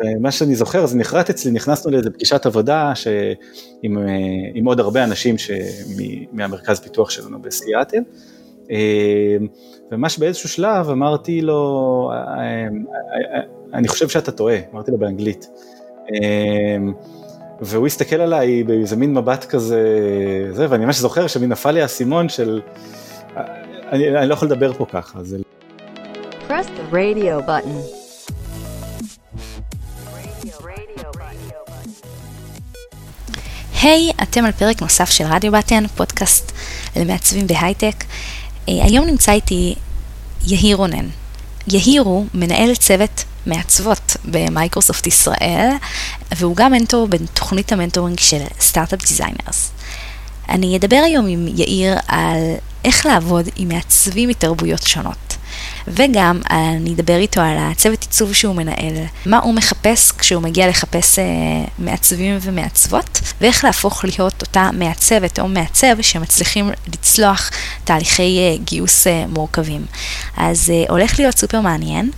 ומה שאני זוכר, זה נחרט אצלי, נכנסנו לאיזה פגישת עבודה עם, עם עוד הרבה אנשים מהמרכז פיתוח שלנו בסיאטל, וממש באיזשהו שלב אמרתי לו, אני חושב שאתה טועה, אמרתי לו באנגלית. והוא הסתכל עליי באיזה מין מבט כזה, זה, ואני ממש זוכר שמי נפל לי האסימון של, אני, אני לא יכול לדבר פה ככה. זה... Press the radio button. היי, hey, אתם על פרק נוסף של Radio Button, פודקאסט למעצבים בהייטק. Uh, היום נמצא איתי יאיר רונן. יאיר הוא מנהל צוות מעצבות במייקרוסופט ישראל, והוא גם מנטור בתוכנית המנטורינג של Startup Designers. אני אדבר היום עם יאיר על איך לעבוד עם מעצבים מתרבויות שונות. וגם אני אדבר איתו על הצוות עיצוב שהוא מנהל, מה הוא מחפש כשהוא מגיע לחפש אה, מעצבים ומעצבות, ואיך להפוך להיות אותה מעצבת או מעצב שמצליחים לצלוח תהליכי אה, גיוס אה, מורכבים. אז אה, הולך להיות סופר מעניין.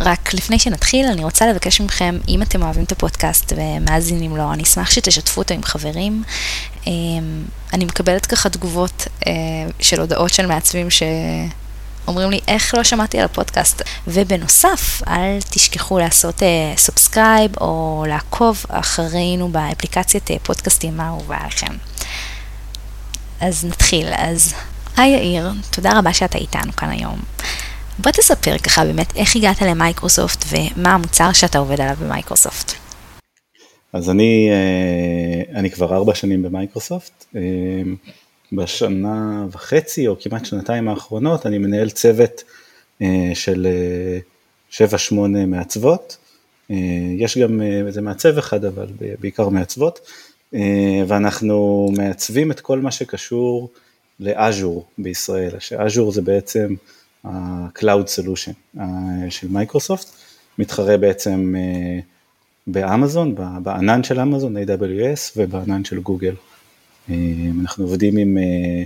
רק לפני שנתחיל, אני רוצה לבקש מכם, אם אתם אוהבים את הפודקאסט ומאזינים לו, אני אשמח שתשתפו אותו עם חברים. אה, אני מקבלת ככה תגובות אה, של הודעות של מעצבים ש... אומרים לי, איך לא שמעתי על הפודקאסט? ובנוסף, אל תשכחו לעשות subscribe אה, או לעקוב אחרינו באפליקציית אה, פודקאסטים האהובה עליכם. אז נתחיל. אז היי יאיר, תודה רבה שאתה איתנו כאן היום. בוא תספר ככה באמת איך הגעת למייקרוסופט ומה המוצר שאתה עובד עליו במייקרוסופט. אז אני, אה, אני כבר ארבע שנים במייקרוסופט. בשנה וחצי או כמעט שנתיים האחרונות אני מנהל צוות אה, של 7-8 אה, מעצבות, אה, יש גם איזה מעצב אחד אבל בעיקר מעצבות, ואנחנו מעצבים את כל מה שקשור לאז'ור בישראל, שאז'ור זה בעצם ה-Cloud Solution של מייקרוסופט, מתחרה בעצם באמזון, בענן של אמזון, AWS ובענן של גוגל. אה, אנחנו עובדים עם, אה,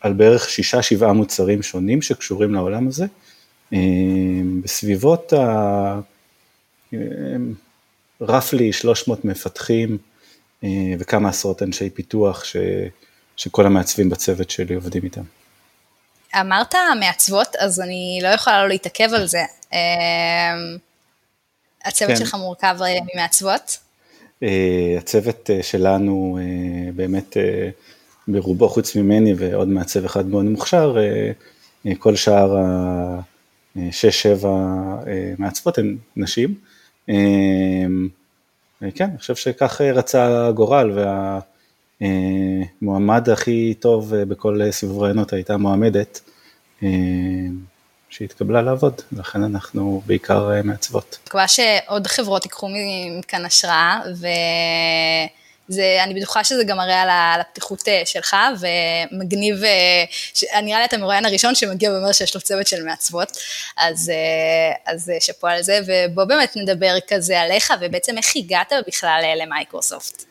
על בערך שישה שבעה מוצרים שונים שקשורים לעולם הזה, אה, בסביבות ה... רפלי 300 מפתחים וכמה עשרות אנשי פיתוח ש, שכל המעצבים בצוות שלי עובדים איתם. אמרת מעצבות, אז אני לא יכולה לא להתעכב על זה. הצוות כן. שלך מורכב ממעצבות? אה, הצוות אה, שלנו אה, באמת ברובו חוץ ממני ועוד מעצב אחד מאוד מוכשר, כל שאר השש-שבע מעצבות הן נשים. כן, אני חושב שכך רצה הגורל והמועמד הכי טוב בכל סיבוב רעיונות הייתה מועמדת. שהתקבלה לעבוד, לכן אנחנו בעיקר אה, מעצבות. מקווה שעוד חברות ייקחו מכאן השראה, ואני בטוחה שזה גם מראה על הפתיחות אה, שלך, ומגניב, אה, נראה לי אתה מרואיין הראשון שמגיע ואומר שיש לו צוות של מעצבות, אז, אז שאפו על זה, ובוא באמת נדבר כזה עליך, ובעצם איך הגעת בכלל למייקרוסופט.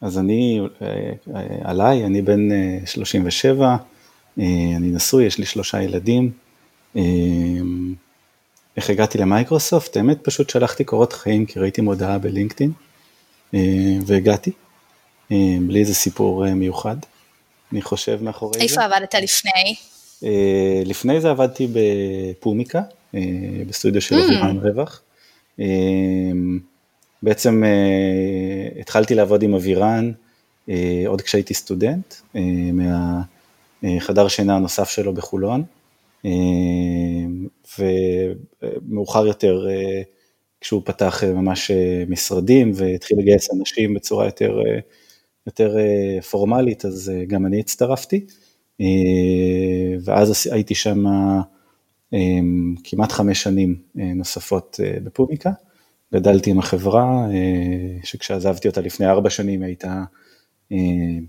אז אני, עליי, אני בן 37, אה, אני נשוי, יש לי שלושה ילדים. אה, איך הגעתי למייקרוסופט? האמת פשוט שלחתי קורות חיים כי ראיתי מודעה בלינקדאין אה, והגעתי, בלי איזה סיפור מיוחד, אני חושב מאחורי איפה זה. איפה עבדת לפני? לפני זה עבדתי בפומיקה, בסטודיו של mm. אבירן רווח. בעצם התחלתי לעבוד עם אבירן עוד כשהייתי סטודנט, מה... אה, חדר שינה נוסף שלו בחולון, אה, ומאוחר יותר אה, כשהוא פתח ממש משרדים והתחיל לגייס אנשים בצורה יותר, יותר פורמלית, אז גם אני הצטרפתי, ואז הייתי שם כמעט חמש שנים נוספות בפומיקה, גדלתי עם החברה, שכשעזבתי אותה לפני ארבע שנים הייתה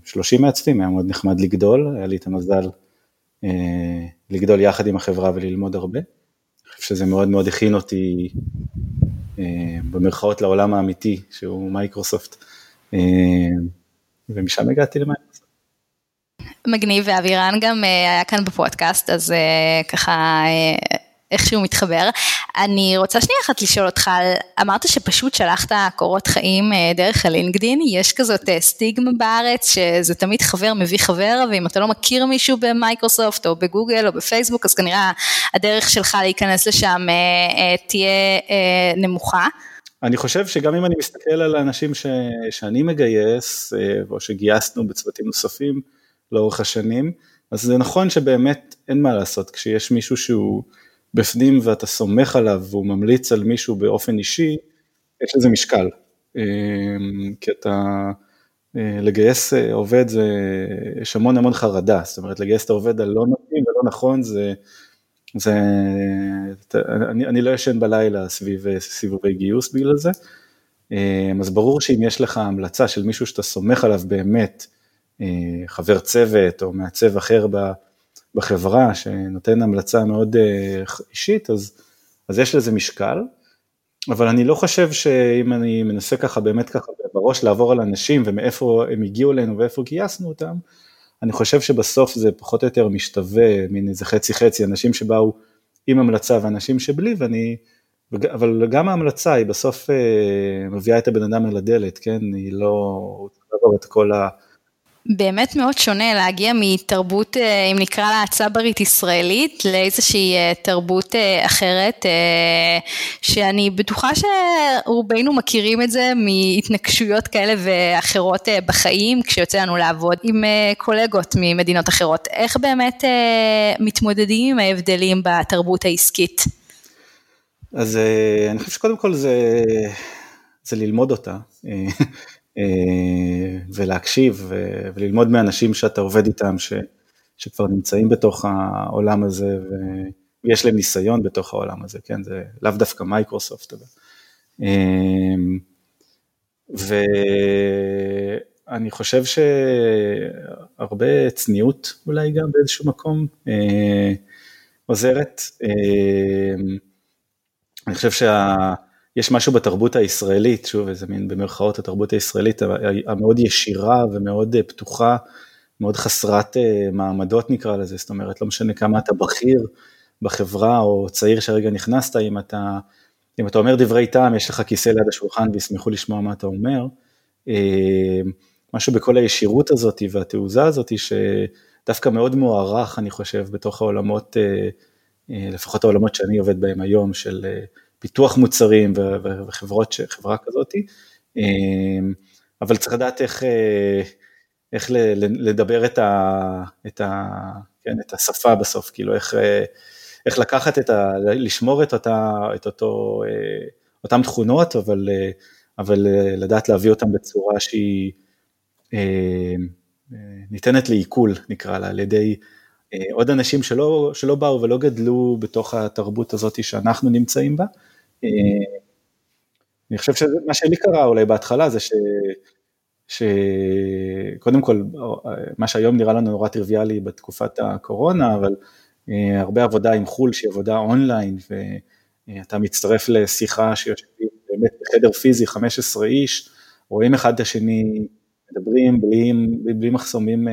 30 מעצבים, היה מאוד נחמד לגדול, היה לי את המזל אה, לגדול יחד עם החברה וללמוד הרבה. אני חושב שזה מאוד מאוד הכין אותי אה, במרכאות לעולם האמיתי, שהוא מייקרוסופט, אה, ומשם הגעתי למייקרוסופט. מגניב, ואבירן גם היה כאן בפודקאסט, אז ככה איכשהו מתחבר. אני רוצה שנייה אחת לשאול אותך, אמרת שפשוט שלחת קורות חיים אה, דרך הלינקדין, יש כזאת אה, סטיגמה בארץ שזה תמיד חבר מביא חבר, ואם אתה לא מכיר מישהו במייקרוסופט או בגוגל או בפייסבוק, אז כנראה הדרך שלך להיכנס לשם אה, תהיה נמוכה. אני חושב שגם אם אני מסתכל על האנשים ש, שאני מגייס, או שגייסנו בצוותים נוספים לאורך השנים, אז זה נכון שבאמת אין מה לעשות, כשיש מישהו שהוא בפנים ואתה סומך עליו והוא ממליץ על מישהו באופן אישי, יש לזה משקל. אמ, כי אתה, אה, לגייס אה, עובד זה, יש המון המון חרדה, זאת אומרת לגייס את העובד הלא מתאים ולא נכון זה, זה, אני, אני לא ישן בלילה סביב אה, סיבובי גיוס בגלל זה, אמ, אז ברור שאם יש לך המלצה של מישהו שאתה סומך עליו באמת, חבר צוות או מעצב אחר בחברה שנותן המלצה מאוד אה, אישית, אז, אז יש לזה משקל, אבל אני לא חושב שאם אני מנסה ככה באמת ככה בראש לעבור על אנשים ומאיפה הם הגיעו אלינו ואיפה גייסנו אותם, אני חושב שבסוף זה פחות או יותר משתווה, מין איזה חצי חצי, אנשים שבאו עם המלצה ואנשים שבלי, ואני, אבל גם ההמלצה היא בסוף אה, מביאה את הבן אדם אל הדלת, כן, היא לא, הוא צריך לעבור את כל ה... באמת מאוד שונה להגיע מתרבות, אה, אם נקרא לה צברית ישראלית, לאיזושהי אה, תרבות אה, אחרת, שאני בטוחה שרובנו מכירים את זה מהתנגשויות כאלה ואחרות בחיים, כשיוצא לנו לעבוד עם קולגות ממדינות אחרות. איך באמת מתמודדים עם ההבדלים בתרבות העסקית? אז אני חושב שקודם כל זה, זה ללמוד אותה. אה, ולהקשיב וללמוד מאנשים שאתה עובד איתם, ש, שכבר נמצאים בתוך העולם הזה ויש להם ניסיון בתוך העולם הזה, כן, זה לאו דווקא מייקרוסופט, אבל. אה, ואני חושב שהרבה צניעות אולי גם באיזשהו מקום אה, עוזרת. אני חושב שה... יש משהו בתרבות הישראלית, שוב איזה מין במרכאות התרבות הישראלית המאוד ישירה ומאוד אה, פתוחה, מאוד חסרת אה, מעמדות נקרא לזה, זאת אומרת לא משנה כמה אתה בכיר בחברה או צעיר שהרגע נכנסת, אם אתה, אם אתה אומר דברי טעם יש לך כיסא ליד השולחן וישמחו לשמוע מה אתה אומר, אה, משהו בכל הישירות הזאת והתעוזה הזאת שדווקא מאוד מוערך אני חושב בתוך העולמות, לפחות העולמות שאני עובד בהם היום של פיתוח מוצרים וחברות, חברה כזאתי, אמ, אבל צריך לדעת איך, אה, איך לדבר את, ה, את, ה, כן, את השפה בסוף, כאילו איך, אה, איך לקחת את ה... לשמור את, אותה, את אותו, אה, אותם תכונות, אבל, אבל לדעת להביא אותם בצורה שהיא ניתנת לעיכול, נקרא לה, על ידי עוד אנשים שלא, שלא באו ולא גדלו בתוך התרבות הזאת שאנחנו נמצאים בה, אני חושב שמה שלי קרה אולי בהתחלה זה ש... שקודם כל, מה שהיום נראה לנו נורא טריוויאלי בתקופת הקורונה, אבל אה, הרבה עבודה עם חו"ל שהיא עבודה אונליין, ואתה מצטרף לשיחה שיושבים באמת בחדר פיזי 15 איש, רואים אחד את השני, מדברים בלי, בלי מחסומים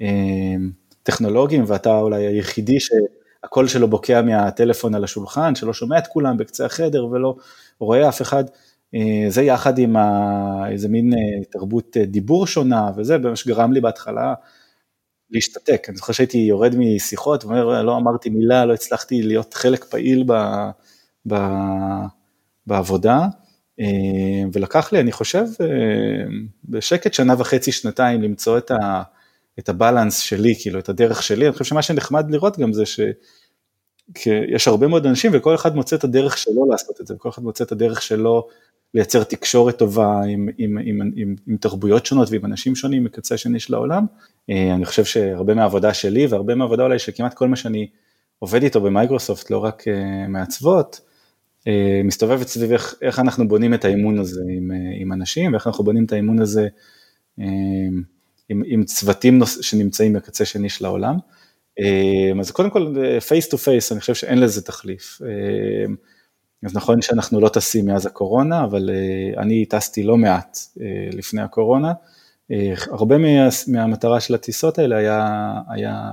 אה, טכנולוגיים, ואתה אולי היחידי ש... הקול שלו בוקע מהטלפון על השולחן, שלא שומע את כולם בקצה החדר ולא רואה אף אחד, אה, זה יחד עם איזה מין אה, תרבות אה, דיבור שונה וזה, מה שגרם לי בהתחלה להשתתק, אני זוכר שהייתי יורד משיחות ואומר, לא אמרתי מילה, לא הצלחתי להיות חלק פעיל ב, ב, בעבודה, ולקח לי, אני חושב, בשקט שנה וחצי, שנתיים, למצוא את ה... את הבלנס שלי, כאילו את הדרך שלי, אני חושב שמה שנחמד לראות גם זה שיש הרבה מאוד אנשים וכל אחד מוצא את הדרך שלו לעשות את זה, וכל אחד מוצא את הדרך שלו לייצר תקשורת טובה עם, עם, עם, עם, עם עם תרבויות שונות ועם אנשים שונים מקצה שני של העולם. אה, אני חושב שהרבה מהעבודה שלי והרבה מהעבודה אולי שכמעט כל מה שאני עובד איתו במייקרוסופט, לא רק אה, מעצבות, אה, מסתובבת סביב איך, איך אנחנו בונים את האמון הזה עם, עם אנשים ואיך אנחנו בונים את האמון הזה עם, עם צוותים נוס, שנמצאים בקצה שני של העולם. אה, אז קודם כל, face to face, אני חושב שאין לזה תחליף. אה, אז נכון שאנחנו לא טסים מאז הקורונה, אבל אה, אני טסתי לא מעט לפני הקורונה. הרבה מה, מהמטרה של הטיסות האלה היה, היה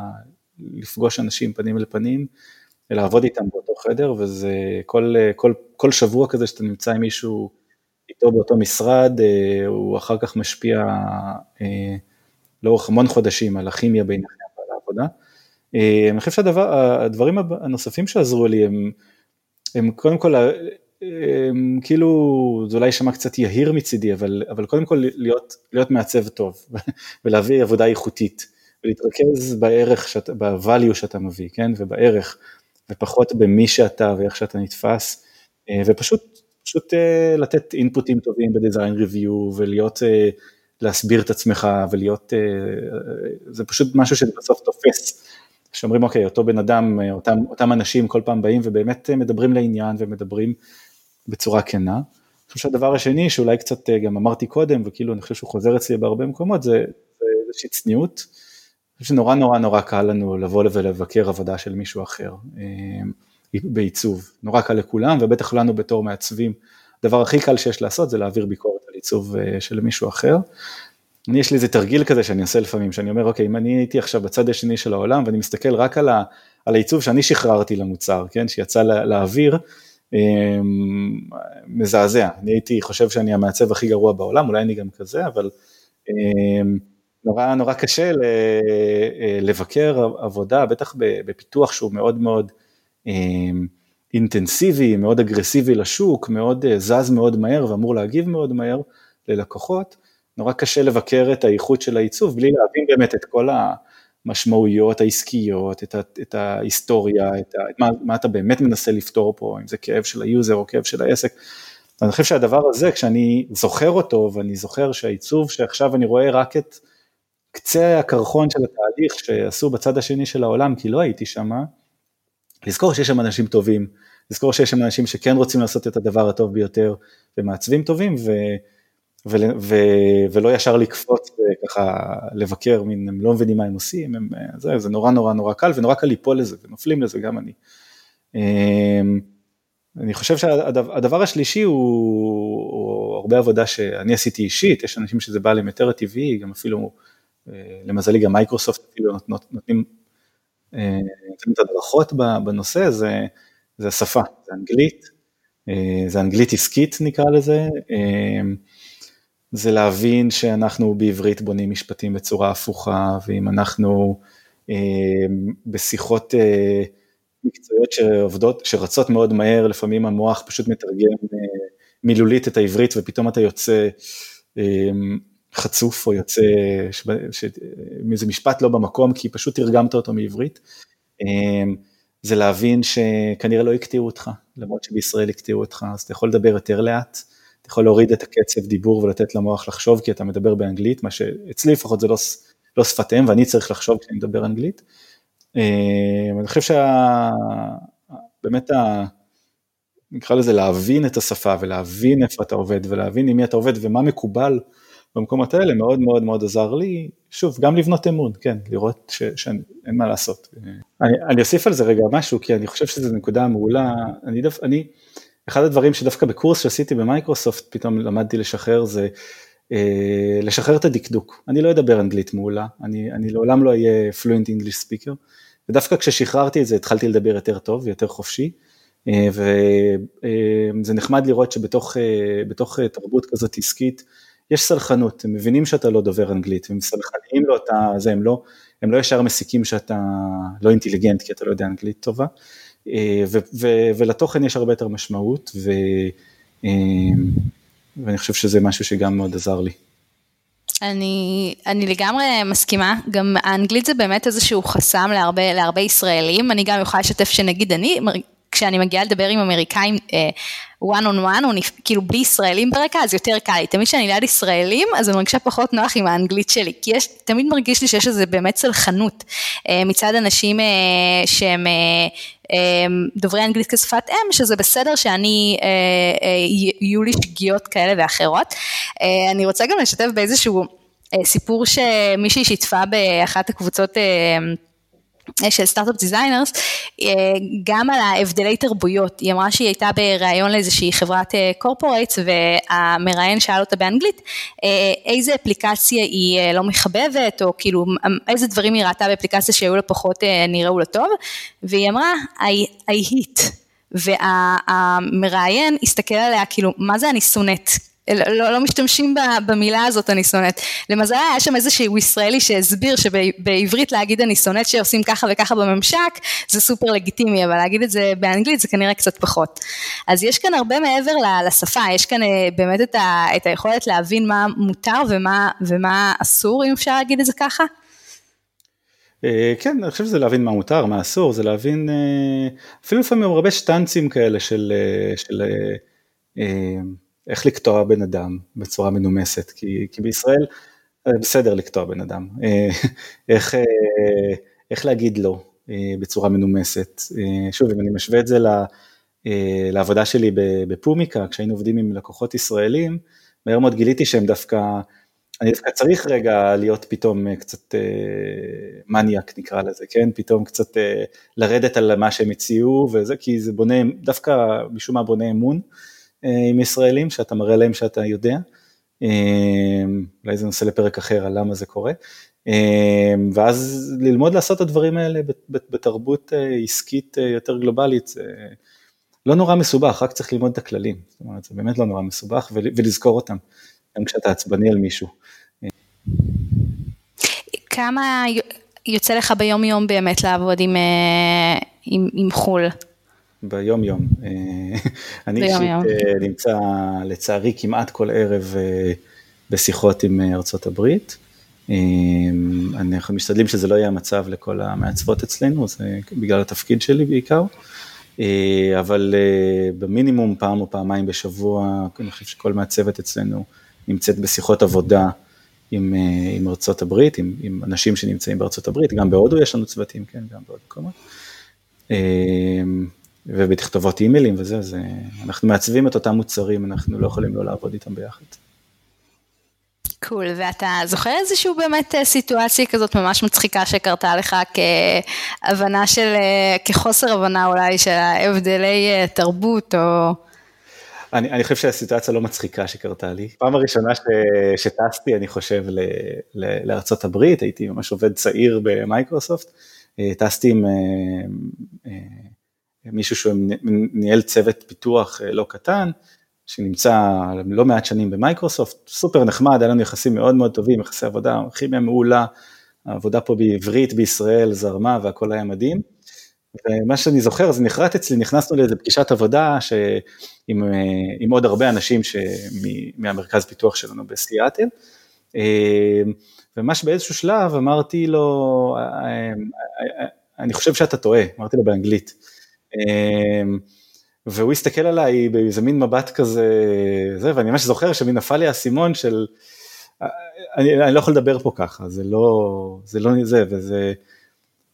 לפגוש אנשים פנים אל פנים, לעבוד איתם באותו חדר, וזה כל, כל, כל שבוע כזה שאתה נמצא עם מישהו איתו באותו משרד, הוא אחר כך משפיע לאורך המון חודשים על הכימיה ביניכם ועל העבודה. אני חושב שהדברים הנוספים שעזרו לי הם, הם קודם כל אמ, כאילו זה אולי יישמע קצת יהיר מצידי, אבל, אבל קודם כל להיות, להיות מעצב טוב ולהביא עבודה איכותית ולהתרכז בערך, שאת, ב-value שאתה מביא, כן, ובערך, ופחות במי שאתה ואיך שאתה נתפס, אה, ופשוט פשוט אה, לתת אינפוטים טובים בדיזיין ריוויו ולהיות, אה, להסביר את עצמך ולהיות, זה פשוט משהו שבסוף תופס. שאומרים אוקיי, אותו בן אדם, אותם, אותם אנשים כל פעם באים ובאמת מדברים לעניין ומדברים בצורה כנה. אני חושב שהדבר השני שאולי קצת אה, גם אמרתי קודם וכאילו אני חושב שהוא חוזר אצלי בהרבה מקומות זה, זה איזושהי צניעות. אני חושב שנורא נורא נורא קל לנו לבוא ולבקר עבודה של מישהו אחר אה, בעיצוב, נורא קל לכולם ובטח לנו בתור מעצבים, הדבר הכי קל שיש לעשות זה להעביר ביקורת עיצוב אה, של מישהו אחר. אני יש לי איזה תרגיל כזה שאני עושה לפעמים, שאני אומר אוקיי אם אני הייתי עכשיו בצד השני של העולם ואני מסתכל רק על, ה, על העיצוב שאני שחררתי למוצר, כן, שיצא לאוויר, אמ, מזעזע, אני הייתי חושב שאני המעצב הכי גרוע בעולם, אולי אני גם כזה, אבל אמ, נורא נורא קשה אה, לבקר עבודה, בטח בפיתוח שהוא מאוד מאוד אמ, אינטנסיבי, מאוד אגרסיבי לשוק, מאוד אה, זז מאוד מהר ואמור להגיב מאוד מהר ללקוחות, נורא קשה לבקר את האיכות של העיצוב בלי להבין באמת את כל. המשמעויות העסקיות, את, ה, את ההיסטוריה, את ה, מה, מה אתה באמת מנסה לפתור פה, אם זה כאב של ה user או כאב של העסק. אני חושב שהדבר הזה, כשאני זוכר אותו, ואני זוכר שהעיצוב שעכשיו אני רואה רק את קצה הקרחון של התהליך שעשו בצד השני של העולם, כי לא הייתי שם, לזכור שיש שם אנשים טובים, לזכור שיש שם אנשים שכן רוצים לעשות את הדבר הטוב ביותר, ומעצבים טובים, ו... ו- ו- ולא ישר לקפוץ וככה לבקר, מין, הם לא מבינים מה הם עושים, הם, זה, זה נורא נורא נורא קל ונורא קל ליפול לזה ונופלים לזה גם אני. אמ, אני חושב שהדבר השלישי הוא, הוא הרבה עבודה שאני עשיתי אישית, יש אנשים שזה בא להם יותר טבעי, גם אפילו, אה, למזלי גם מייקרוסופט אפילו נותנים, נותנים אה, את הדרכות בנושא, זה, זה השפה, זה אנגלית, אה, זה אנגלית עסקית נקרא לזה, אמ, זה להבין שאנחנו בעברית בונים משפטים בצורה הפוכה, ואם אנחנו אה, בשיחות אה, מקצועיות שעובדות, שרצות מאוד מהר, לפעמים המוח פשוט מתרגם אה, מילולית את העברית ופתאום אתה יוצא אה, חצוף או יוצא מאיזה משפט לא במקום כי פשוט תרגמת אותו מעברית. אה, זה להבין שכנראה לא יקטעו אותך, למרות שבישראל יקטעו אותך, אז אתה יכול לדבר יותר לאט. אתה יכול להוריד את הקצב דיבור ולתת למוח לחשוב, כי אתה מדבר באנגלית, מה שאצלי לפחות זה לא, לא שפת אם, ואני צריך לחשוב כשאני מדבר אנגלית. אה, אני חושב שבאמת, ה... נקרא לזה להבין את השפה ולהבין איפה אתה עובד ולהבין עם מי אתה עובד ומה מקובל במקומות האלה מאוד מאוד מאוד עזר לי, שוב, גם לבנות אמון, כן, לראות שאין מה לעשות. אני, אני אוסיף על זה רגע משהו, כי אני חושב שזו נקודה מעולה, אני, דו, אני אחד הדברים שדווקא בקורס שעשיתי במייקרוסופט פתאום למדתי לשחרר זה אה, לשחרר את הדקדוק. אני לא אדבר אנגלית מעולה, אני, אני לעולם לא אהיה fluent English speaker, ודווקא כששחררתי את זה התחלתי לדבר יותר טוב ויותר חופשי, אה, וזה אה, נחמד לראות שבתוך אה, תרבות כזאת עסקית יש סלחנות, הם מבינים שאתה לא דובר אנגלית, הם סלחניים לאותה, זה, הם לא, הם לא ישר מסיקים שאתה לא אינטליגנט כי אתה לא יודע אנגלית טובה. אה, ולתוכן יש הרבה יותר משמעות, ו, אה, ואני חושב שזה משהו שגם מאוד עזר לי. אני, אני לגמרי מסכימה, גם האנגלית זה באמת איזשהו חסם להרבה, להרבה ישראלים, אני גם יכולה לשתף שנגיד אני כשאני מגיעה לדבר עם אמריקאים uh, one on one, או כאילו בלי ישראלים ברקע, אז יותר קל לי. תמיד כשאני ליד ישראלים, אז אני מרגישה פחות נוח עם האנגלית שלי, כי יש, תמיד מרגיש לי שיש איזה באמת סלחנות uh, מצד אנשים uh, שהם דוברי אנגלית כשפת אם, שזה בסדר שאני, אה, אה, יהיו לי שגיאות כאלה ואחרות. אה, אני רוצה גם לשתף באיזשהו סיפור שמישהי שיתפה באחת הקבוצות, של Startup Designers, גם על ההבדלי תרבויות. היא אמרה שהיא הייתה בריאיון לאיזושהי חברת corporate, והמראיין שאל אותה באנגלית, איזה אפליקציה היא לא מחבבת, או כאילו איזה דברים היא ראתה באפליקציה שהיו לה פחות נראו לה טוב, והיא אמרה, I, I hit. והמראיין הסתכל עליה כאילו, מה זה אני שונאת? לא, לא משתמשים במילה הזאת אני שונאת. למזל היה שם איזשהו ישראלי שהסביר שבעברית להגיד אני שונאת שעושים ככה וככה בממשק זה סופר לגיטימי, אבל להגיד את זה באנגלית זה כנראה קצת פחות. אז יש כאן הרבה מעבר לשפה, יש כאן אה, באמת את, ה, את היכולת להבין מה מותר ומה, ומה אסור, אם אפשר להגיד את זה ככה. אה, כן, אני חושב שזה להבין מה מותר, מה אסור, זה להבין, אה, אפילו לפעמים הרבה שטנצים כאלה של, של איך לקטוע בן אדם בצורה מנומסת, כי, כי בישראל בסדר לקטוע בן אדם, איך, איך להגיד לא בצורה מנומסת, שוב אם אני משווה את זה לעבודה שלי בפומיקה, כשהיינו עובדים עם לקוחות ישראלים, מהר מאוד גיליתי שהם דווקא, אני דווקא צריך רגע להיות פתאום קצת מניאק נקרא לזה, כן, פתאום קצת לרדת על מה שהם הציעו וזה, כי זה בונה, דווקא משום מה בונה אמון. אה, עם ישראלים, שאתה מראה להם שאתה יודע. אה, אולי זה נושא לפרק אחר על למה זה קורה. אה, ואז ללמוד לעשות את הדברים האלה בתרבות עסקית יותר גלובלית, זה לא נורא מסובך, רק צריך ללמוד את הכללים. זאת אומרת, זה באמת לא נורא מסובך ולזכור אותם, גם כשאתה עצבני על מישהו. כמה יוצא לך ביום יום באמת לעבוד עם, עם, עם חו"ל? ביום יום. אה, אני אישית אה, נמצא לצערי כמעט כל ערב אה, בשיחות עם ארצות הברית. אנחנו משתדלים שזה לא יהיה המצב לכל המעצבות אצלנו, זה בגלל התפקיד שלי בעיקר. אבל במינימום פעם או פעמיים בשבוע, אני חושב שכל מעצבת אצלנו נמצאת בשיחות עבודה עם, עם ארצות הברית, עם, עם אנשים שנמצאים בארצות הברית, גם בהודו יש לנו צוותים, כן, גם בעוד מקומות. ובתכתובות אימיילים וזה, זה, אנחנו מעצבים את אותם מוצרים, אנחנו לא יכולים לא לעבוד איתם ביחד. קול, cool. ואתה זוכר איזושהי באמת אה, סיטואציה כזאת ממש מצחיקה שקרתה לך כהבנה של, אה, כחוסר הבנה אולי של הבדלי אה, תרבות או... אני, אני חושב שהסיטואציה לא מצחיקה שקרתה לי. פעם הראשונה ש, שטסתי, אני חושב, ל, ל, לארצות הברית, הייתי ממש עובד צעיר במייקרוסופט, טסתי עם מישהו שניהל צוות פיתוח אה, לא קטן, שנמצא לא מעט שנים במייקרוסופט, סופר נחמד, היה לנו יחסים מאוד מאוד טובים, יחסי עבודה, כימיה מעולה, העבודה פה בעברית בישראל זרמה והכל היה מדהים. ומה שאני זוכר, זה נחרט אצלי, נכנסנו לאיזה פגישת עבודה עם, אה, עם עוד הרבה אנשים מהמרכז פיתוח שלנו בסיאטל, אה, וממש באיזשהו שלב אמרתי לו, אני חושב שאתה טועה, אמרתי לו באנגלית. אמ, והוא הסתכל עליי באיזה מין מבט כזה, זה, ואני ממש זוכר שמי נפל לי האסימון של, אני, אני לא יכול לדבר פה ככה, זה לא זה, לא זה וזה,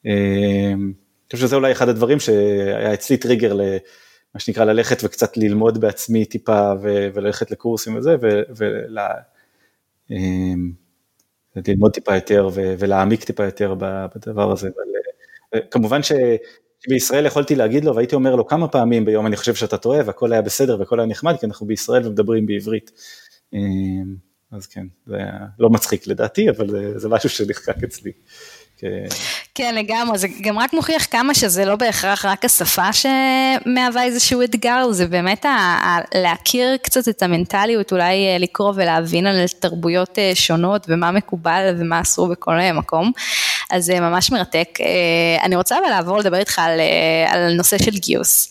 אמ, אני חושב שזה אולי אחד הדברים שהיה אצלי טריגר למה שנקרא ללכת וקצת ללמוד בעצמי טיפה וללכת לקורסים וזה, וללמוד אמ, טיפה יותר ולהעמיק טיפה יותר בדבר הזה, אבל אה, כמובן ש... בישראל יכולתי להגיד לו והייתי אומר לו כמה פעמים ביום אני חושב שאתה טועה והכל היה בסדר והכל היה נחמד כי אנחנו בישראל ומדברים בעברית. אמ, אז כן, זה היה לא מצחיק לדעתי אבל זה, זה משהו שנחקק אצלי. כן לגמרי, זה גם רק מוכיח כמה שזה לא בהכרח רק השפה שמהווה איזשהו אתגר, זה באמת ה- להכיר קצת את המנטליות, אולי אה, לקרוא ולהבין על תרבויות אה, שונות ומה מקובל ומה אסור בכל מקום. אז זה ממש מרתק. אה, אני רוצה אבל לעבור לדבר איתך על, על נושא של גיוס.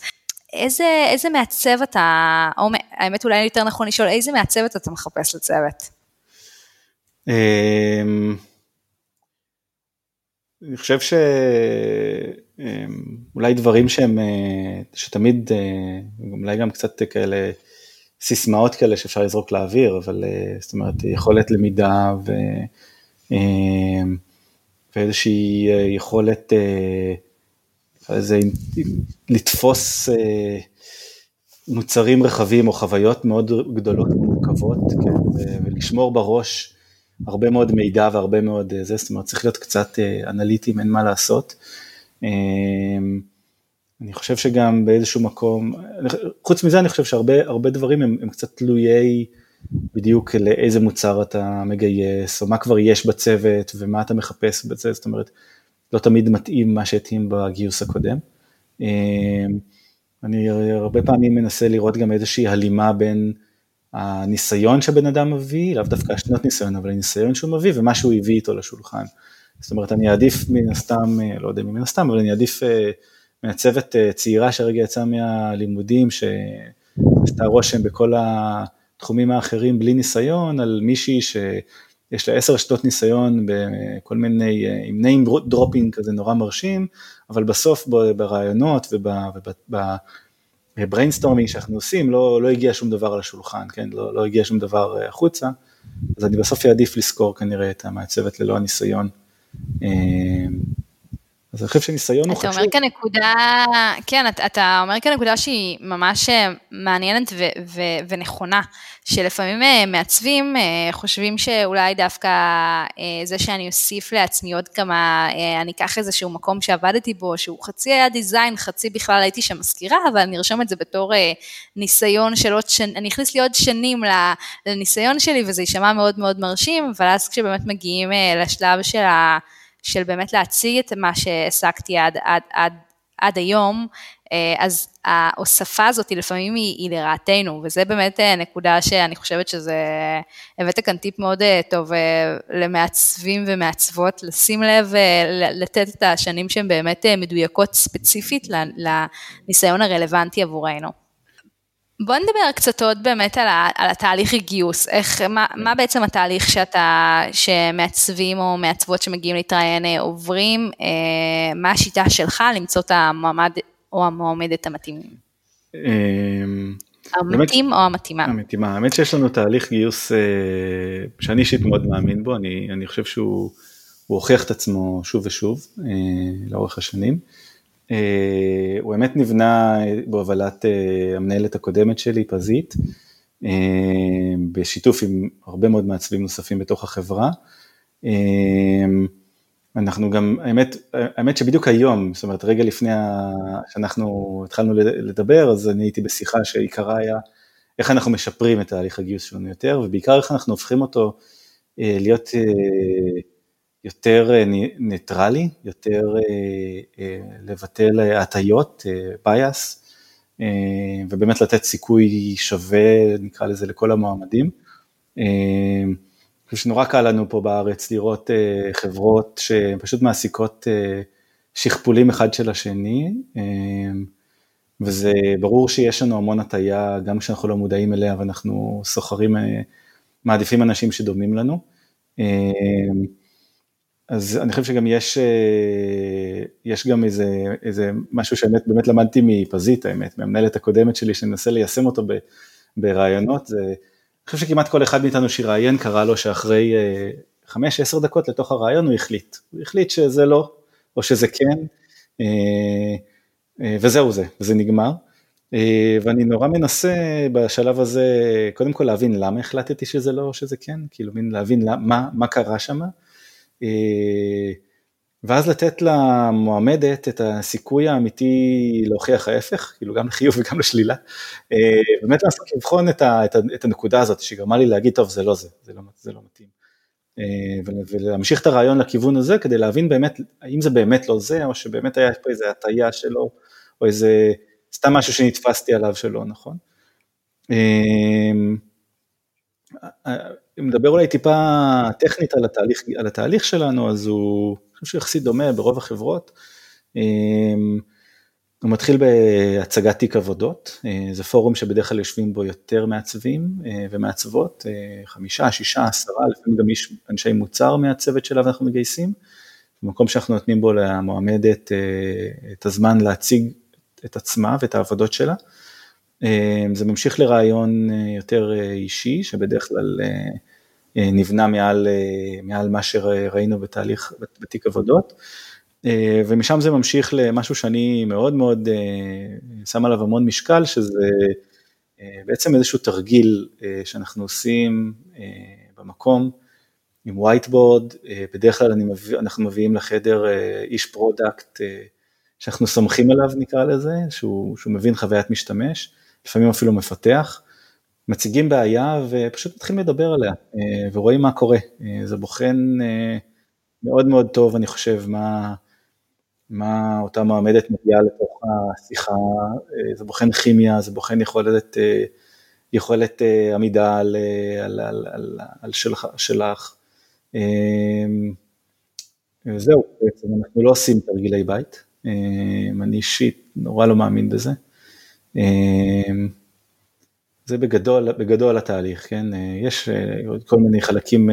איזה, איזה מעצב אתה, או האמת אולי יותר נכון לשאול, איזה מעצבת אתה מחפש לצוות? אני חושב שאולי אמ, דברים שהם, אה, שתמיד, אה, אולי גם קצת כאלה סיסמאות כאלה שאפשר לזרוק לאוויר, אבל אה, זאת אומרת יכולת למידה ו, ואיזושהי יכולת איזה, לתפוס מוצרים רחבים או חוויות מאוד גדולות ומורכבות, כן, ולשמור בראש הרבה מאוד מידע והרבה מאוד אה, זה, זאת אומרת צריך להיות קצת אה, אנליטיים, אין מה לעשות. אני חושב שגם באיזשהו מקום, חוץ מזה אני חושב שהרבה דברים הם, הם קצת תלויי בדיוק לאיזה מוצר אתה מגייס, או מה כבר יש בצוות, ומה אתה מחפש בזה, זאת אומרת, לא תמיד מתאים מה שהתאים בגיוס הקודם. אני הרבה פעמים מנסה לראות גם איזושהי הלימה בין הניסיון שבן אדם מביא, לאו דווקא השנות ניסיון, אבל הניסיון שהוא מביא ומה שהוא הביא איתו לשולחן. זאת אומרת, אני אעדיף מן הסתם, לא יודע מן הסתם, אבל אני אעדיף אה, מעצבת אה, צעירה שהרגע יצאה מהלימודים, שעשתה רושם בכל התחומים האחרים בלי ניסיון, על מישהי שיש לה עשר שנות ניסיון בכל מיני, אה, עם name dropping כזה נורא מרשים, אבל בסוף בראיונות ובב brainstorming שאנחנו עושים לא, לא הגיע שום דבר על השולחן, כן? לא, לא הגיע שום דבר אה, החוצה, אז אני בסוף אעדיף לזכור כנראה את המעצבת ללא הניסיון. אז אני חושב שניסיון הוא חשוב. אתה אומר כאן נקודה, כן, אתה, אתה אומר כאן נקודה שהיא ממש אה, מעניינת ו, ו, ונכונה, שלפעמים אה, מעצבים אה, חושבים שאולי דווקא זה שאני אוסיף לעצמי עוד כמה, אני אקח איזשהו מקום שעבדתי בו, שהוא חצי היה דיזיין, חצי בכלל הייתי שם מזכירה, אבל אני ארשום את זה בתור ניסיון של עוד שנים, אני אכניס לי עוד שנים לניסיון שלי וזה יישמע מאוד מאוד מרשים, אבל אז כשבאמת מגיעים לשלב של ה... של באמת להציג את מה שהעסקתי עד, עד, עד, עד היום, אה, אז ההוספה הזאת לפעמים היא, היא לרעתנו, וזה באמת אה, נקודה שאני חושבת שזה, הבאת כאן טיפ מאוד אה, טוב למעצבים ומעצבות, לשים לב, לתת את השנים שהן באמת מדויקות ספציפית לניסיון הרלוונטי עבורנו. בוא נדבר קצת עוד באמת על, ה, על התהליך הגיוס, איך, מה, מה בעצם התהליך שאתה, שמעצבים או מעצבות שמגיעים להתראיין אה, עוברים, אה, מה השיטה שלך למצוא את המועמד או המועמדת המתאימים? אמ, המתאים או המתאימה? המתאימה, האמת שיש לנו תהליך גיוס אה, שאני אישית מאוד מאמין בו, אני, אני חושב שהוא הוכיח את עצמו שוב ושוב לאורך השנים. אה, הוא באמת נבנה בהובלת אה, המנהלת הקודמת שלי, פזית, אה, בשיתוף עם הרבה מאוד מעצבים נוספים בתוך החברה. אנחנו גם, האמת, האמת שבדיוק היום, זאת אומרת רגע לפני שאנחנו התחלנו לדבר, אז אני הייתי בשיחה שעיקרה היה איך אנחנו משפרים את תהליך הגיוס שלנו יותר, ובעיקר איך אנחנו הופכים אותו להיות יותר אה, ניטרלי, יותר אה, אה, לבטל הטיות, bias, ובאמת לתת סיכוי שווה, נקרא לזה, לכל המועמדים. אני חושב שנורא קל לנו פה בארץ לראות חברות שפשוט מעסיקות שכפולים אחד של השני, וזה ברור שיש לנו המון הטיה, גם כשאנחנו לא מודעים אליה ואנחנו סוחרים, מעדיפים אנשים שדומים לנו. אז אני חושב שגם יש, אה, יש גם איזה, איזה משהו שבאמת באמת למדתי מפזית האמת, מהמנהלת הקודמת שלי, שאני מנסה ליישם אותו ברעיונות, זה, אני חושב שכמעט כל אחד מאיתנו שראיין קרה לו שאחרי אה, חמש, עשר דקות לתוך הרעיון הוא החליט, הוא החליט שזה לא, או שזה כן, אה, וזהו זה, וזה נגמר. ואני נורא מנסה בשלב הזה, קודם כל להבין למה החלטתי שזה לא או שזה כן, כאילו מין להבין מה, מה קרה שם, אה, ואז לתת למועמדת את הסיכוי האמיתי להוכיח ההפך, כאילו גם לחיוב וגם לשלילה, אה, באמת לעשות לבחון את, ה, את, ה, את הנקודה הזאת שגרמה לי להגיד טוב זה לא זה, זה לא, זה לא מתאים. אה, ולהמשיך את הרעיון לכיוון הזה כדי להבין באמת האם זה באמת לא זה או שבאמת היה פה איזה הטיה שלו או איזה סתם משהו שנתפסתי עליו שלא נכון. אם נדבר אולי טיפה טכנית על התהליך, על התהליך שלנו, אז הוא, אני חושב שהוא יחסית דומה ברוב החברות. אמ, הוא מתחיל בהצגת תיק עבודות, אה, זה פורום שבדרך כלל יושבים בו יותר מעצבים אה, ומעצבות, אה, חמישה, שישה, עשרה, לפעמים גם יש אנשי מוצר מהצוות שלו אנחנו מגייסים, במקום שאנחנו נותנים בו למועמדת את הזמן להציג את עצמה ואת העבודות שלה. אמ, זה ממשיך לרעיון אה, יותר אה, אישי, שבדרך כלל אה, נבנה מעל, מעל מה שראינו בתהליך, בתיק עבודות, ומשם זה ממשיך למשהו שאני מאוד מאוד שם עליו המון משקל, שזה בעצם איזשהו תרגיל שאנחנו עושים במקום עם whiteboard, בדרך כלל מביא, אנחנו מביאים לחדר איש product שאנחנו סומכים עליו נקרא לזה, שהוא, שהוא מבין חוויית משתמש, לפעמים אפילו מפתח, מציגים בעיה ופשוט מתחילים לדבר עליה ורואים מה קורה. זה בוחן מאוד מאוד טוב, אני חושב, מה, מה אותה מועמדת מגיעה לתוך השיחה, זה בוחן כימיה, זה בוחן יכולת, יכולת עמידה על, על, על, על, על שלך, שלך. זהו, בעצם אנחנו לא עושים תרגילי בית, אני אישית נורא לא מאמין בזה. זה בגדול, בגדול התהליך, כן? יש עוד כל מיני חלקים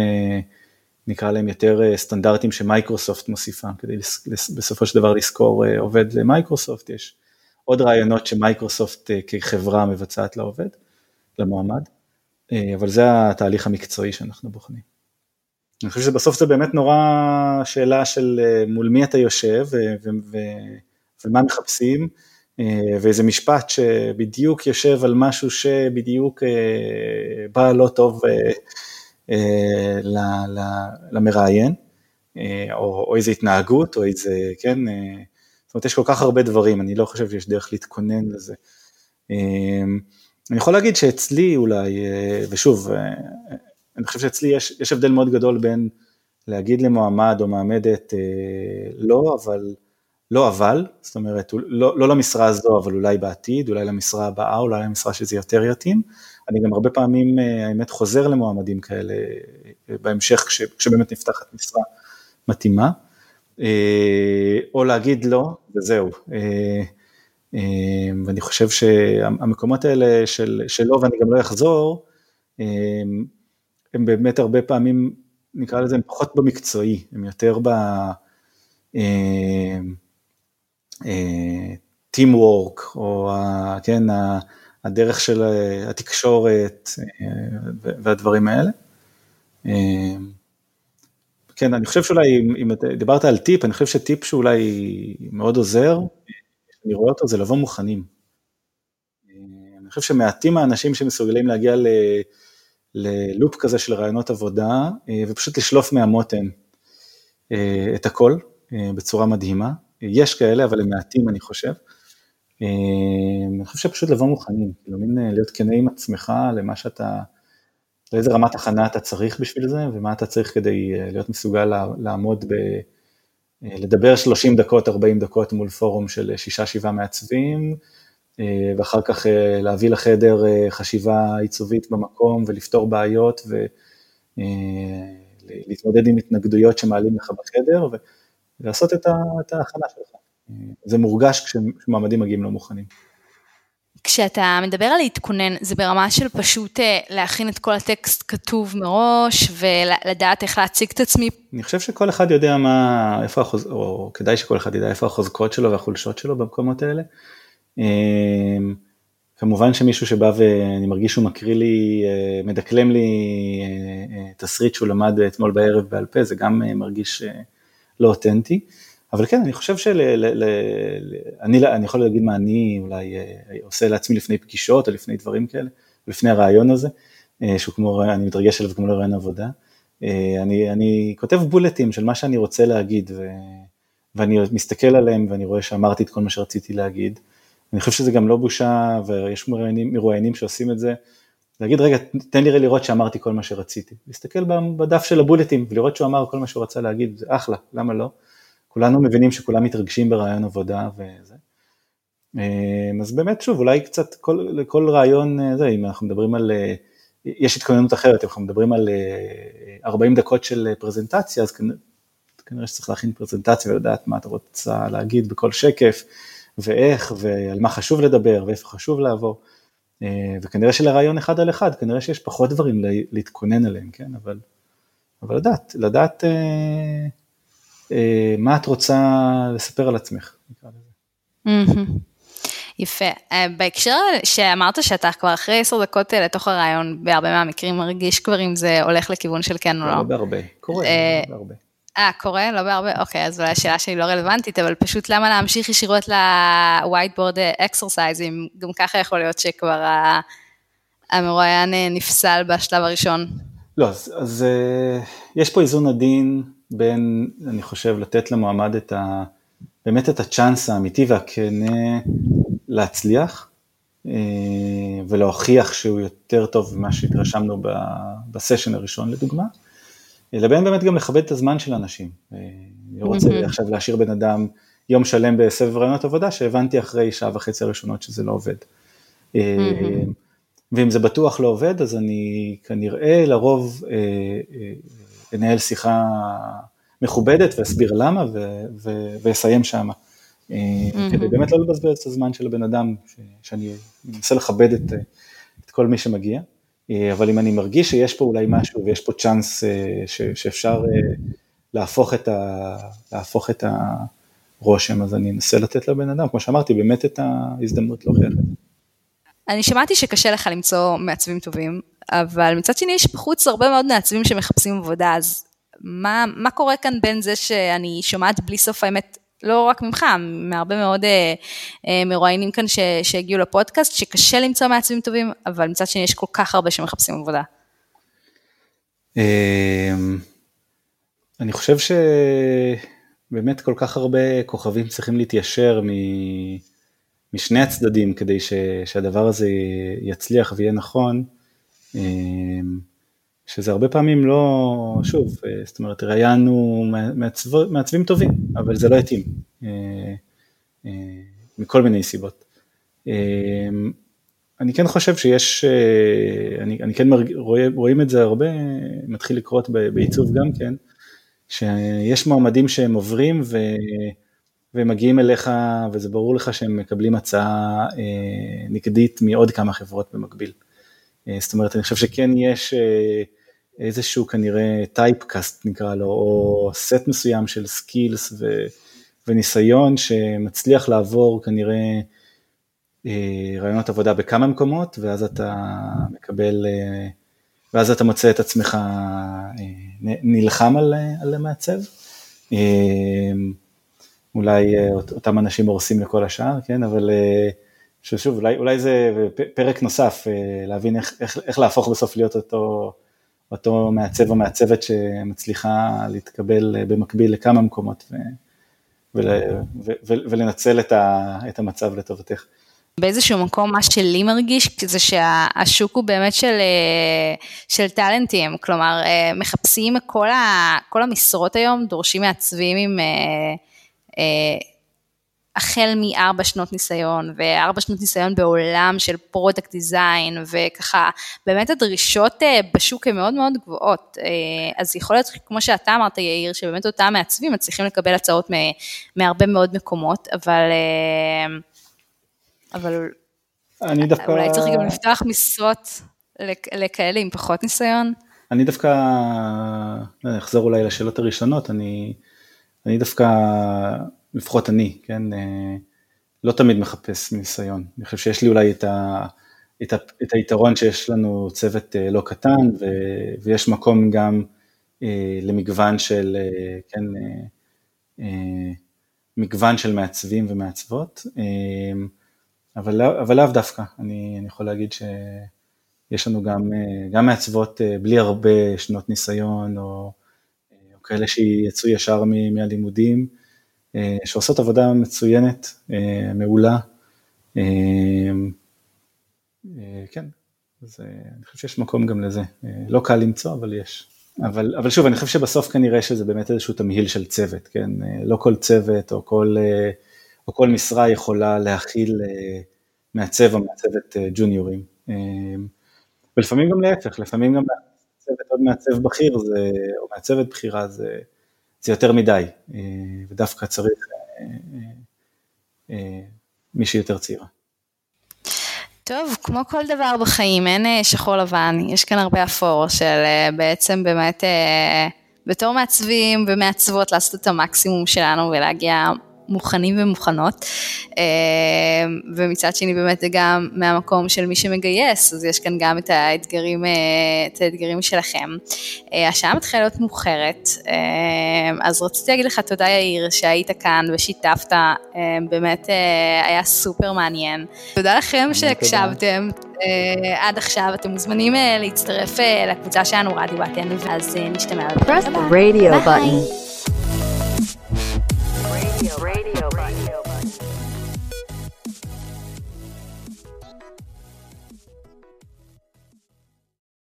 נקרא להם יותר אה, סטנדרטים שמייקרוסופט מוסיפה, כדי בסופו של דבר לזכור אה, עובד למייקרוסופט, יש עוד רעיונות שמייקרוסופט אה, כחברה מבצעת לעובד, למועמד, אבל זה התהליך המקצועי שאנחנו בוחנים. אני חושב שבסוף זה באמת נורא שאלה של מול מי אתה יושב ומה מחפשים, ואיזה משפט שבדיוק יושב על משהו שבדיוק בא לא טוב אה, למראיין, אה, או, או איזה התנהגות, או איזה, כן, אה, זאת אומרת, יש כל כך הרבה דברים, אני לא חושב שיש דרך להתכונן לזה. אני יכול להגיד שאצלי אולי, ושוב, אני חושב שאצלי יש, יש הבדל מאוד גדול בין להגיד למועמד או מעמדת לא, אבל, לא אבל, זאת אומרת, לא, לא למשרה הזו, אבל אולי בעתיד, אולי למשרה הבאה, אולי למשרה שזה יותר יתאים, אני גם הרבה פעמים, אה, האמת, חוזר למועמדים כאלה אה, בהמשך, כש, כשבאמת נפתחת משרה מתאימה, אה, או להגיד לא, וזהו. ואני חושב שהמקומות האלה של, שלא ואני גם לא אחזור, הם באמת הרבה פעמים, נקרא לזה, הם פחות במקצועי, הם יותר ב... טים וורק, או כן, הדרך של אה, התקשורת אה, והדברים האלה. אה, כן, אני חושב שאולי, אם דיברת על טיפ, אני חושב שטיפ שאולי מאוד עוזר, אני רואה אותו, זה לבוא מוכנים. אני חושב שמעטים האנשים שמסוגלים להגיע ללופ כזה של רעיונות עבודה, ופשוט לשלוף מהמותן את הכל בצורה מדהימה. יש כאלה, אבל הם מעטים אני חושב. אמ, אני חושב שפשוט לבוא מוכנים, כאילו מין אה, להיות כנה עם עצמך למה שאתה, לאיזה רמת הכנה אתה צריך בשביל זה, ומה אתה צריך כדי אה, להיות מסוגל לעמוד ב... אה, לדבר 30 דקות, 40 דקות מול פורום של שישה, שבעה מעצבים, ואחר כך להביא לחדר חשיבה עיצובית במקום ולפתור בעיות ולהתמודד עם התנגדויות שמעלים לך בחדר ולעשות את ההכנה שלך. זה מורגש כשמועמדים מגיעים לא מוכנים. כשאתה מדבר על להתכונן, זה ברמה של פשוט אה, להכין את כל הטקסט כתוב מראש ולדעת איך להציג את עצמי? אני חושב שכל אחד יודע מה, איפה החוז... או כדאי שכל אחד ידע איפה החוזקות שלו והחולשות שלו במקומות האלה. אמ, כמובן שמישהו שבא ואני מרגיש שהוא מקריא לי, אה, מדקלם לי אה, תסריט שהוא למד אתמול בערב בעל פה, זה גם מרגיש לא אותנטי. אבל כן, אני חושב שאני אני יכול להגיד מה אני אולי אה, עושה לעצמי לפני פגישות או לפני דברים כאלה, לפני הרעיון הזה, אה, שהוא כמו, אני מתרגש עליו כמו לרעיון עבודה. אה, אני, אני כותב בולטים של מה שאני רוצה להגיד, ו, ואני מסתכל עליהם ואני רואה שאמרתי את כל מה שרציתי להגיד. אני חושב שזה גם לא בושה, ויש מרואיינים, מרואיינים שעושים את זה, להגיד רגע, תן לי לראות שאמרתי כל מה שרציתי. להסתכל בדף של הבולטים ולראות שהוא אמר כל מה שהוא רצה להגיד, זה אחלה, למה לא? כולנו מבינים שכולם מתרגשים ברעיון עבודה וזה. אה, אז באמת שוב, אולי קצת כל, לכל רעיון, אה, זה, אם אנחנו מדברים על, אה, יש התכוננות אחרת, אם אנחנו מדברים על 40 דקות של פרזנטציה, אז כנראה, כנראה שצריך להכין פרזנטציה ולדעת מה אתה רוצה להגיד בכל שקף, ואיך, ועל מה חשוב לדבר, ואיפה חשוב לעבור. וכנראה שלרעיון אחד על אחד, כנראה שיש פחות דברים להתכונן עליהם, כן, אבל, אבל לדעת, לדעת אה, מה את רוצה לספר על עצמך, נקרא לזה. יפה. אה, בהקשר שאמרת שאתה כבר אחרי עשר דקות אה, לתוך הרעיון, בהרבה מהמקרים מרגיש כבר אם זה הולך לכיוון של כן או לא. לא בהרבה, קורה, לא בהרבה. אה, קורה? לא בהרבה? אוקיי, אז אולי השאלה שלי לא רלוונטית, אבל פשוט למה להמשיך ישירות ל-whiteboard exercise, אם גם ככה יכול להיות שכבר המרואיין נפסל בשלב הראשון. לא, אז, אז יש פה איזון עדין בין, אני חושב, לתת למועמד את באמת את הצ'אנס האמיתי והכנה להצליח ולהוכיח שהוא יותר טוב ממה שהתרשמנו בסשן הראשון לדוגמה, לבין באמת גם לכבד את הזמן של האנשים. אני לא רוצה. עכשיו להשאיר בן אדם יום שלם בסבב רעיונות עבודה, שהבנתי אחרי שעה וחצי הראשונות שזה לא עובד. Mm-hmm. ואם זה בטוח לא עובד, אז אני כנראה לרוב אה, אה, אנהל שיחה מכובדת ואסביר למה ואסיים שמה. כדי באמת לא לבזבז את הזמן של הבן אדם, שאני מנסה לכבד את, את כל מי שמגיע. אבל אם אני מרגיש שיש פה אולי משהו ויש פה צ'אנס ש, שאפשר להפוך את, ה, להפוך את הרושם, אז אני אנסה לתת לבן אדם, כמו שאמרתי, באמת את ההזדמנות להוכיח את זה. אני שמעתי שקשה לך למצוא מעצבים טובים, אבל מצד שני יש בחוץ הרבה מאוד מעצבים שמחפשים עבודה, אז מה, מה קורה כאן בין זה שאני שומעת בלי סוף האמת, לא רק ממך, מהרבה מאוד אה, אה, מרואיינים כאן ש, שהגיעו לפודקאסט, שקשה למצוא מעצבים טובים, אבל מצד שני יש כל כך הרבה שמחפשים עבודה. אמ, אני חושב שבאמת כל כך הרבה כוכבים צריכים להתיישר מ... משני הצדדים כדי ש, שהדבר הזה יצליח ויהיה נכון, אמ, שזה הרבה פעמים לא, שוב, זאת אומרת, ראיינו מעצב, מעצבים טובים, אבל זה לא התאים, אה, אה, מכל מיני סיבות. אני כן חושב שיש, אה, אני, אני כן מרג, רואה, רואים את זה הרבה, מתחיל לקרות בעיצוב גם כן, שיש מועמדים שהם עוברים ו... והם מגיעים אליך וזה ברור לך שהם מקבלים הצעה אה, נגדית מעוד כמה חברות במקביל. אה, זאת אומרת, אני חושב שכן יש אה, איזשהו כנראה typecast נקרא לו, או סט מסוים של skills ו, וניסיון שמצליח לעבור כנראה אה, ראיונות עבודה בכמה מקומות, ואז אתה מקבל, אה, ואז אתה מוצא את עצמך אה, נלחם על, על מעצב. אה, אולי אה, אותם אנשים הורסים לכל השאר, כן, אבל אה, שוב, אולי, אולי זה פרק נוסף, אה, להבין איך, איך, איך להפוך בסוף להיות אותו, אותו מעצב או מעצבת שמצליחה להתקבל במקביל לכמה מקומות ו, ול, ו, ו, ולנצל את, ה, את המצב לטובתך. באיזשהו מקום מה שלי מרגיש זה שהשוק הוא באמת של, של טאלנטים, כלומר מחפשים כל, ה, כל המשרות היום, דורשים מעצבים עם אה, החל מארבע שנות ניסיון, וארבע שנות ניסיון בעולם של product design, וככה, באמת הדרישות אה, בשוק הן מאוד מאוד גבוהות. אה, אז יכול להיות, כמו שאתה אמרת, יאיר, שבאמת אותם מעצבים מצליחים לקבל הצעות מהרבה מאוד מקומות, אבל... אבל אני דווקא... אולי צריך גם לפתוח משרות לכאלה עם פחות ניסיון? אני דווקא, אחזור אולי לשאלות הראשונות, אני... אני דווקא, לפחות אני, כן, אה, לא תמיד מחפש ניסיון. אני חושב שיש לי אולי את, ה, את, ה, את היתרון שיש לנו צוות אה, לא קטן, ו, ויש מקום גם אה, למגוון של, כן, מגוון של מעצבים ומעצבות, אבל, לא, אבל לאו דווקא, אני, אני יכול להגיד שיש לנו גם, גם מעצבות בלי הרבה שנות ניסיון, או כאלה שיצאו ישר מהלימודים, שעושות עבודה מצוינת, אה, מעולה. אה, כן, אז אני חושב שיש מקום גם לזה. לא קל למצוא, אבל יש. אבל, אבל שוב, אני חושב שבסוף כנראה שזה באמת איזשהו תמהיל של צוות, כן? לא כל צוות או כל, או כל משרה יכולה להכיל מעצב או מעצבת ג'וניורים. ולפעמים גם להפך, לפעמים גם צוות עוד מעצב בכיר זה, או מעצבת בכירה זה, זה יותר מדי, אה, ודווקא צריך אה, אה, מישהי יותר צעירה. טוב, כמו כל דבר בחיים, אין שחור לבן, יש כאן הרבה אפור של בעצם באמת בתור מעצבים ומעצבות לעשות את המקסימום שלנו ולהגיע מוכנים ומוכנות, אה, ומצד שני באמת זה גם מהמקום של מי שמגייס, אז יש כאן גם את האתגרים, אה, את האתגרים שלכם. אה, השעה מתחילה להיות מאוחרת, אז רציתי להגיד לך תודה יאיר שהיית כאן ושיתפת, באמת היה סופר מעניין. תודה לכם שהקשבתם. עד עכשיו אתם מוזמנים להצטרף לקבוצה שלנו רדיו באתן, ואז נשתמע. ביי. Radio. Radio.